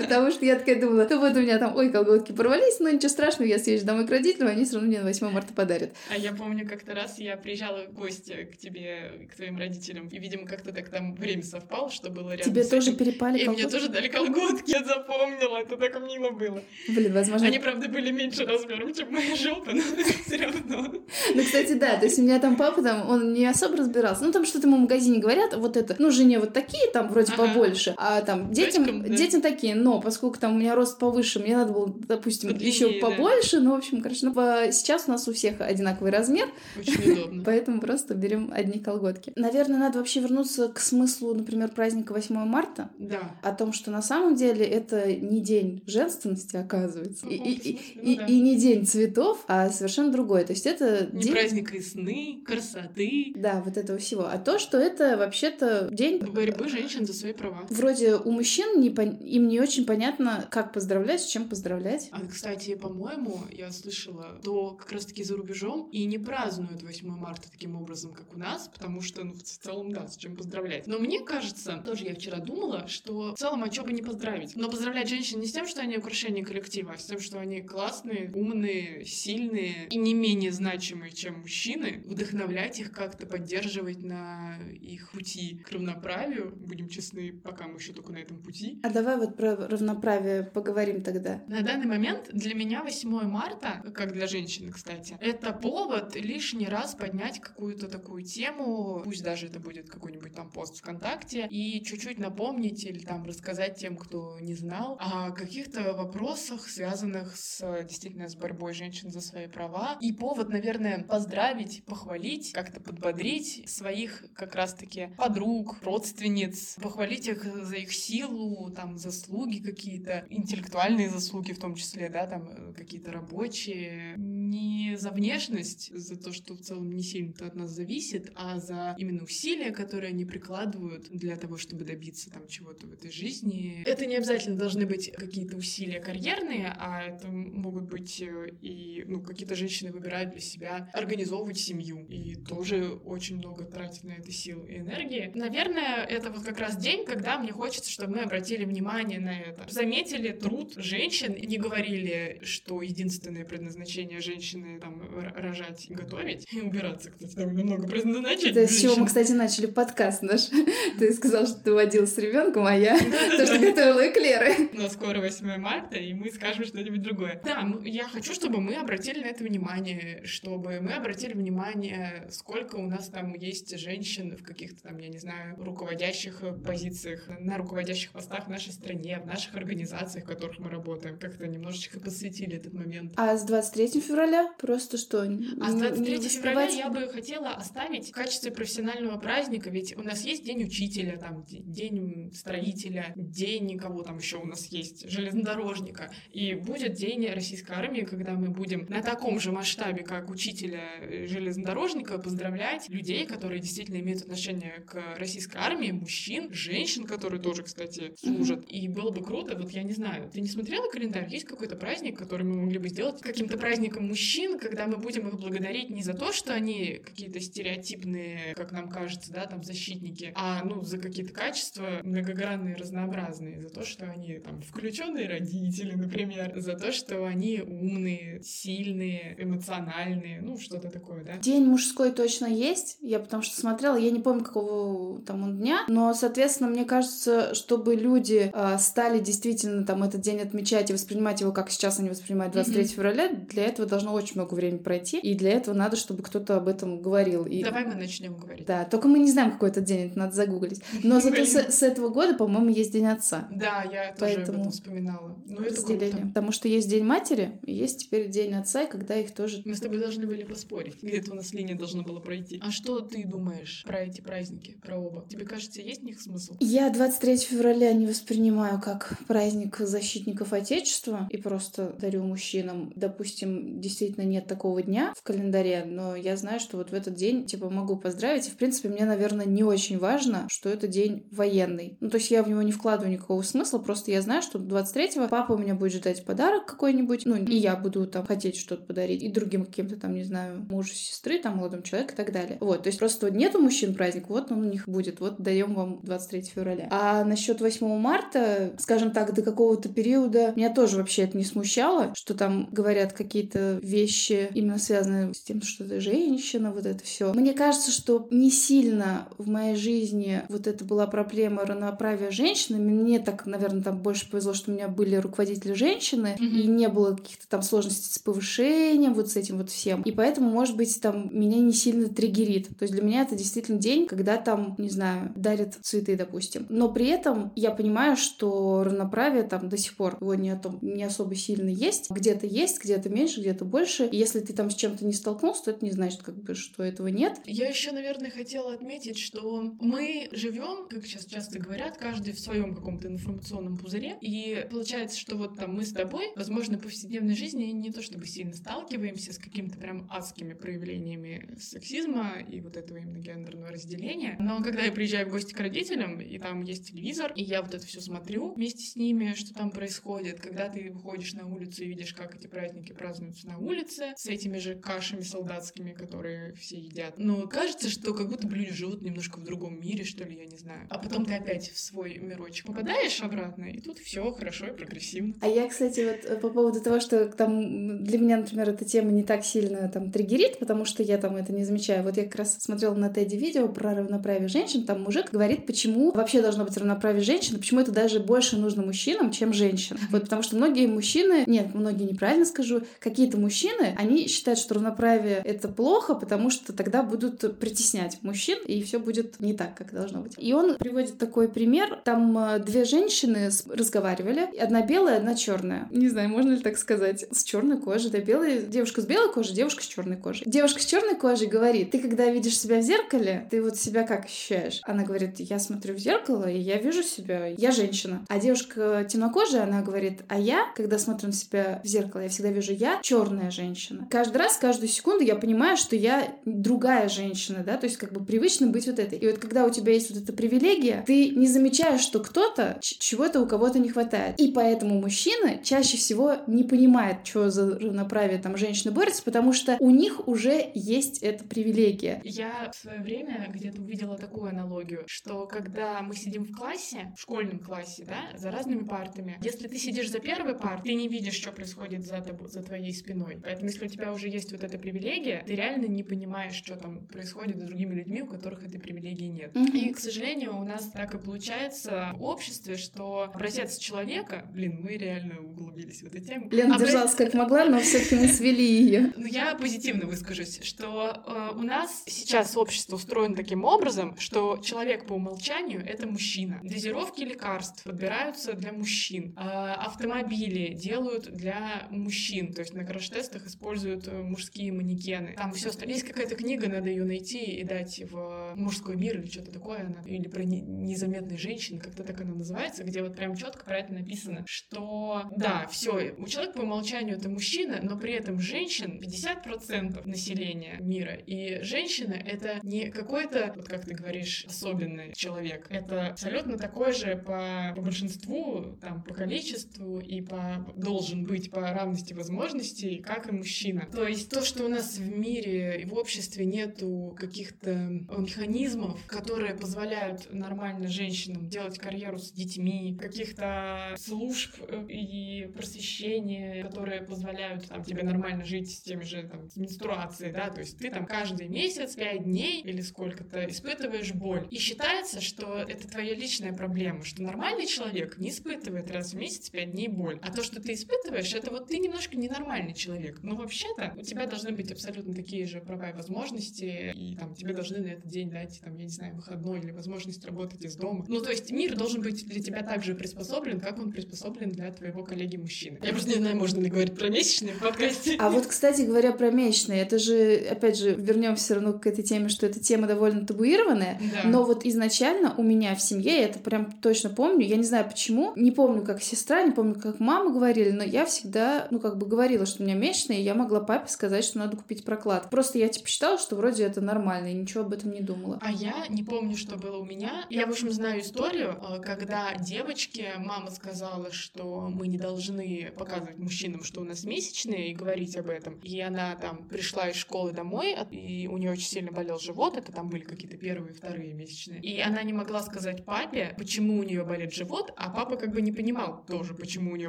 потому что я такая думала, то вот у меня там, ой, колготки порвались, но ничего страшного, я съезжу домой к родителям, они все равно мне на 8 марта подарят. А я помню, как-то раз я приезжала в гости к тебе, к твоим родителям, и, видимо, как-то так там время совпало, что было рядом Тебе тоже перепали И мне тоже дали колготки, я запомнила, это так мило было. Блин, возможно... Они, правда, были меньше размером, чем моя жопа, но все равно. Ну, кстати, да, то есть у меня там папа, там, он не особо разбирался. Ну, там что-то ему в магазине говорят, вот это, ну, жене вот такие, там, вроде побольше, а там детям, Дочкам, детям такие, но поскольку там у меня рост повыше, мне надо было, допустим, Подлиннее, еще побольше, да. ну, в общем, короче, ну, сейчас у нас у всех одинаковый размер. Очень удобно. Поэтому просто берем одни колготки. Наверное, надо вообще вернуться к смыслу, например, праздника 8 марта. Да. О том, что на самом деле это не день женственности, оказывается. И, ну, да. и не день цветов, а совершенно другой. То есть это не день... праздник весны, красоты. Да, вот этого всего. А то, что это вообще-то день... Борьбы женщин за свои права. Вроде у мужчин не пон... им не очень понятно, как поздравлять, с чем поздравлять. А, кстати, по-моему, я слышала, то как раз-таки за рубежом и не празднуют 8 марта таким образом, как у нас, потому что, ну, в целом, да, с чем поздравлять. Но мне кажется, тоже я вчера думала, что в целом, а что бы не поздравить? Но поздравлять женщин не с тем, что они украшение коллектива, а с тем, что они классные, умные, сильные и не менее значимые, чем мужчины, вдохновлять их как-то, поддерживать на их пути к равноправию. Будем честны, пока мы еще только на этом пути. А давай вот про равноправие поговорим тогда. На данный момент для меня 8 марта, как для женщины, кстати, это повод лишний раз поднять какую-то такую тему, пусть даже это будет какой-нибудь там пост ВКонтакте, и чуть-чуть напомнить или там рассказать тем, кто не знал, о каких-то вопросах, связанных с действительно с борьбой женщин за свои права. И повод, наверное, поздравить, похвалить, как-то подбодрить своих как раз-таки подруг, родственниц, похвалить их за их силу, там, заслуги какие-то, интеллектуальные заслуги в том числе, да, там, э, какие-то рабочие. Не за внешность, за то, что в целом не сильно-то от нас зависит, а за именно усилия, которые они прикладывают для того, чтобы добиться там чего-то в этой жизни. Это не обязательно должны быть какие-то усилия карьерные, а это могут быть э, и, ну, какие-то женщины выбирают для себя организовывать семью и тоже очень много тратить на это сил и энергии. Наверное, это вот как раз день, когда мне хочется, чтобы мы обратили внимание на это. Заметили труд женщин, не говорили, что единственное предназначение женщины там рожать, готовить и убираться, кстати, довольно много предназначений. Это с чего мы, кстати, начали подкаст наш. Ты сказал, что ты водил с ребенком, а я тоже готовила эклеры. Но скоро 8 марта, и мы скажем что-нибудь другое. Да, я хочу, чтобы мы обратили на это внимание, чтобы мы обратили внимание, сколько у нас там есть женщин в каких-то там, я не знаю, руководящих позициях, на руководящих постах нашей стране, в наших организациях, в которых мы работаем. Как-то немножечко посвятили этот момент. А с 23 февраля просто что? А с 23 февраля я бы хотела оставить в качестве профессионального праздника, ведь у нас есть День учителя, там, день строителя, день кого там еще у нас есть, железнодорожника. И будет День российской армии, когда мы будем на таком же масштабе, как учителя железнодорожника, поздравлять людей, которые действительно имеют отношение к российской армии, мужчин, женщин, которые тоже, кстати, служат. И было бы круто, вот я не знаю, ты не смотрела календарь? Есть какой-то праздник, который мы могли бы сделать каким-то праздником мужчин, когда мы будем их благодарить не за то, что они какие-то стереотипные, как нам кажется, да, там защитники, а ну за какие-то качества многогранные, разнообразные, за то, что они там включенные родители, например, за то, что они умные, сильные, эмоциональные, ну что-то такое, да. День мужской точно есть, я потому что смотрела, я не помню какого там он дня, но, соответственно, мне кажется, чтобы люди э, стали действительно там этот день отмечать и воспринимать его, как сейчас они воспринимают 23 mm-hmm. февраля, для этого должно очень много времени пройти, и для этого надо, чтобы кто-то об этом говорил. И... Давай мы начнем говорить. Да, только мы не знаем, какой это день, это надо загуглить. Но зато с, с этого года, по-моему, есть День Отца. Да, я тоже об этом вспоминала. Ну, это круто. Потому что есть День Матери, есть теперь День Отца, и когда их тоже... Мы с тобой должны были поспорить. Где-то у нас линия должна была пройти. А что ты думаешь про эти праздники, про оба? Тебе кажется, есть в них смысл? Я 23 февраля не воспринимаю как праздник защитников Отечества и просто дарю мужчинам. Допустим, действительно нет такого дня в календаре, но я знаю, что вот в этот день, типа, могу поздравить. И, в принципе, мне, наверное, не очень важно, что это день военный. Ну, то есть я в него не вкладываю никакого смысла, просто я знаю, что 23-го папа у меня будет ждать подарок какой-нибудь, ну, и я буду там хотеть что-то подарить, и другим каким-то там, не знаю, мужу, сестры, там, молодому человеку и так далее. Вот, то есть просто нету мужчин праздник, вот он у них будет, вот даем вам 23 февраля. А насчет 8 марта, скажем так, до какого-то периода меня тоже вообще это не смущало, что там говорят какие-то вещи, именно связанные с тем, что ты женщина, вот это все. Мне кажется, что не сильно в моей жизни вот это была проблема равноправия женщины. Мне так, наверное, там больше повезло, что у меня были руководители женщины, mm-hmm. и не было каких-то там сложностей с повышением, вот с этим вот всем. И поэтому, может быть, там меня не сильно триггерит. То есть для меня это действительно день, когда там, не знаю, дарят цветы, допустим. Но при этом я понимаю, что равноправие там до сих пор его не, о том, не особо сильно есть. Где-то есть, где-то меньше, где-то больше. И если ты там с чем-то не столкнулся, то это не значит, как бы, что этого нет. Я еще, наверное, хотела отметить, что мы живем, как сейчас часто говорят, каждый в своем каком-то информационном пузыре. И получается, что вот там мы с тобой, возможно, в повседневной жизни не то чтобы сильно сталкиваемся с какими-то прям адскими проявлениями сексизма и вот этого именно гендерного разделения. Но когда я приезжаю в гости к родителям, и там есть телевизор, и я вот это все смотрю вместе с ними, что там происходит, когда ты выходишь на улицу и видишь, как эти праздники празднуются на улице, с этими же кашами солдатскими, которые все едят. Но кажется, что как будто бы люди живут немножко в другом мире, что ли, я не знаю. А потом ты опять в свой мирочек попадаешь обратно, и тут все хорошо и прогрессивно. А я, кстати, вот э, по поводу того, что там для меня, например, эта тема не так сильно там триггерит, потому что я там это не замечаю. Вот я как раз смотрела на Теди видео про равноправие женщин, там мужик говорит, почему вообще должно быть равноправие женщин, почему это даже больше нужно мужчинам, чем женщинам. Вот потому что многие мужчины, нет, многие неправильно скажу, какие-то мужчины, они считают, что равноправие это плохо, потому что тогда будут притеснять мужчин, и все будет не так, как должно быть. И он приводит такой пример. Там э, две женщины разговаривали, одна белая, одна черная. Не знаю, можно ли так сказать, с черной кожей, да, белая девушка с белой кожей, девушка с черной кожей. Девушка с черной кожей говорит, ты когда видишь себя в зеркале, ты вот себя как ощущаешь? Она говорит, я смотрю в зеркало, и я вижу себя, я женщина. А девушка темнокожая, она говорит, а я, когда смотрю на себя в зеркало, я всегда вижу я черная женщина. Каждый раз, каждую секунду я понимаю, что я другая женщина, да, то есть как бы привычно быть вот этой. И вот когда у тебя есть вот эта привилегия, ты не замечаешь, что кто-то чего-то у кого-то не хватает. И поэтому мужчины чаще всего не понимают, что за равноправие там женщины борются, потому что у них уже есть эта привилегия. Я в свое время где-то увидела такую аналогию, что когда мы сидим в классе, в школьном классе, да, за разными партами, если ты сидишь за первой партой, ты не видишь, что происходит за, тобой, за твоей спиной. Поэтому если у тебя уже есть вот эта привилегия, ты реально не понимаешь, что там происходит с другими людьми, у которых этой привилегии нет. Mm-hmm. И, к сожалению, у нас так и получается в обществе, что образец человека, блин, мы реально углубились в эту тему. Лена Образ... держалась как могла, но все-таки мы свели ее. Ну, я позитивно выскажусь, что э, у нас сейчас общество устроено таким образом, что человек по умолчанию — это мужчина. Дозировки лекарств подбираются для мужчин. Э, автомобили делают для мужчин. То есть на краш-тестах используют э, мужские манекены. Там все остальное. Есть какая-то книга, надо ее найти и дать в мужской мир или что-то такое. Она, или про незаметные женщины, как-то так она называется, где вот прям четко про это написано, что да, все, у человека по умолчанию это мужчина, но при этом женщин 50% населения мира. И женщина — это не какой-то, вот как ты говоришь, особенный человек. Это абсолютно такой же по, по большинству, там, по количеству и по должен быть по равности возможностей, как и мужчина. То есть то, что у нас в мире и в обществе нету каких-то механизмов, которые позволяют нормально женщинам делать карьеру с детьми, каких-то служб э, и просвещения, которые позволяют там, тебе нормально жить с теми же там, с менструацией, да, то есть ты там каждый месяц, пять дней или сколько-то испытываешь боль. И считается, что это твоя личная проблема, что нормальный человек не испытывает раз в месяц пять дней боль. А то, что ты испытываешь, это вот ты немножко ненормальный человек. Но вообще-то у тебя должны быть абсолютно такие же права и возможности, и там тебе должны на этот день дать, там, я не знаю, выходной или возможность работать из дома. Ну, то есть мир должен быть для тебя так же приспособлен, как он приспособлен для твоего коллеги-мужчины. Я просто не знаю, можно ли говорить про месячные в подкасте. А вот, кстати говоря, про месячные, это же, опять же, вернемся все равно к этой теме, что эта тема довольно табуированная, да. но вот изначально у меня в семье, я это прям точно помню, я не знаю почему, не помню, как сестра, не помню, как мама говорили, но я всегда, ну, как бы говорила, что у меня месячные, и я могла папе сказать, что надо купить проклад. Просто я, типа, считала, что вроде это нормально, и ничего об этом не думала. А я не помню, что было у меня. Я, в общем, знаю историю, э, когда девочке мама сказала, что мы не должны показывать мужчинам, что у нас месячные, и говорить об этом. И она там пришла из школы домой, и у нее очень сильно болел живот, это там были какие-то первые, вторые месячные. И она не могла сказать папе, почему у нее болит живот, а папа как бы не понимал тоже, почему у нее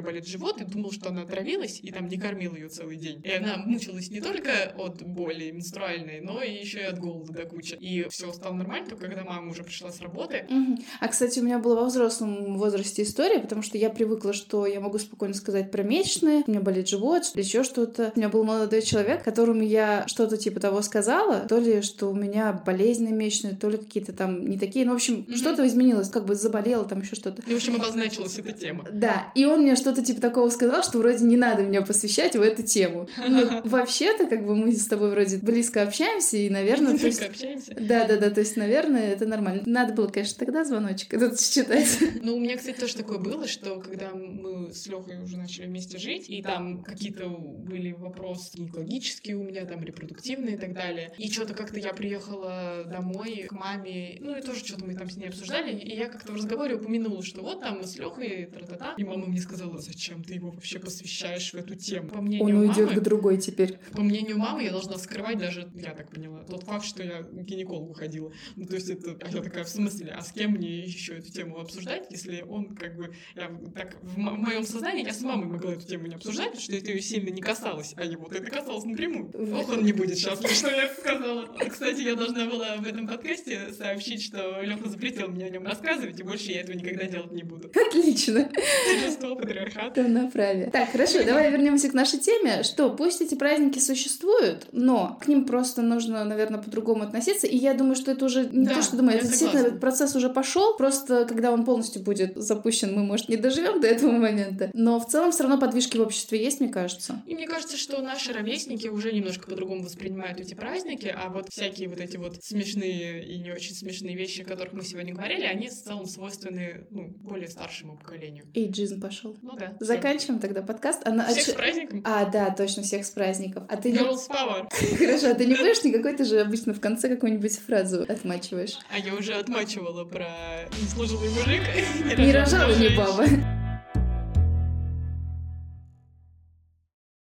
болит живот, и думал, что она отравилась, и там не кормил ее целый день. И она мучилась не только от боли менструальной, но и еще и от голода до кучи. И все стало нормально, только когда мама уже пришла с работы. Угу. А, кстати, у меня была во взрослом возрасте история, потому что я привыкла, что я могу спокойно сказать про месячные, у меня болит живот, еще что-то. У меня был молодой человек, которому я что-то типа того сказала, то ли, что у меня болезненные месячные, то ли какие-то там не такие. Ну, в общем, mm что-то изменилось, как бы заболело, там еще что-то. И, в общем, обозначилась эта тема. Да, и он мне что-то типа такого сказал, что вроде не надо меня посвящать в эту тему. Ну, вообще-то, как бы мы с тобой вроде близко общаемся, и, наверное... Близко есть... общаемся. Да-да-да, то есть, наверное, это нормально. Надо было, конечно, тогда звоночек этот считать. Ну, у меня, кстати, тоже такое было, что когда мы с Лехой уже начали вместе жить, и там какие-то были вопросы гинекологические у меня, там репродуктивные и так далее. И что-то как-то я приехала домой к маме, ну и тоже что-то мы там с ней обсуждали, и я как-то в разговоре упомянула, что вот там мы с Лехой, тра-та-та, и мама мне сказала, зачем ты его вообще посвящаешь в эту тему? По мнению Он уйдет к другой теперь. По мнению мамы, я должна скрывать даже, я так поняла, тот факт, что я к гинекологу ходила. Ну, то есть это, а я такая, в смысле, а с кем мне еще эту тему обсуждать, если он как бы, я так, в, в моем сознании я с мамой могла эту тему не обсуждать, потому что это ее сильно не касалось, а его это касалось напрямую. Ох, он не будет счастлив, что я сказала. Кстати, я должна была в этом подкасте сообщить, что Леха запретил мне о нем рассказывать, и больше я этого никогда делать не буду. Отлично. Торжество патриархата. на праве. Так, хорошо, давай вернемся к нашей теме. Что, пусть эти праздники существуют, но к ним просто нужно, наверное, по-другому относиться. И я думаю, что это уже не да, то, что думаю, это действительно согласна. процесс уже пошел. Просто когда он полностью будет запущен, мы, может, не доживем до этого момента. Но в целом все равно подвижки в обществе есть, мне кажется. И мне кажется, что наши ровесники уже немножко по-другому воспринимают эти праздники, а вот всякие вот эти вот смешные и не очень смешные вещи, о которых мы сегодня говорили, они в целом свойственны ну, более старшему поколению. Эйджизм пошел. Ну да. Заканчиваем тогда подкаст. А, всех с праздником. А, да, точно, всех с праздником. А ты Girls Power. Хорошо, а ты не будешь никакой, ты же обычно в конце какую-нибудь фразу отмачиваешь. А я уже отмачивала про «Не служил мужик». Не рожала, не баба.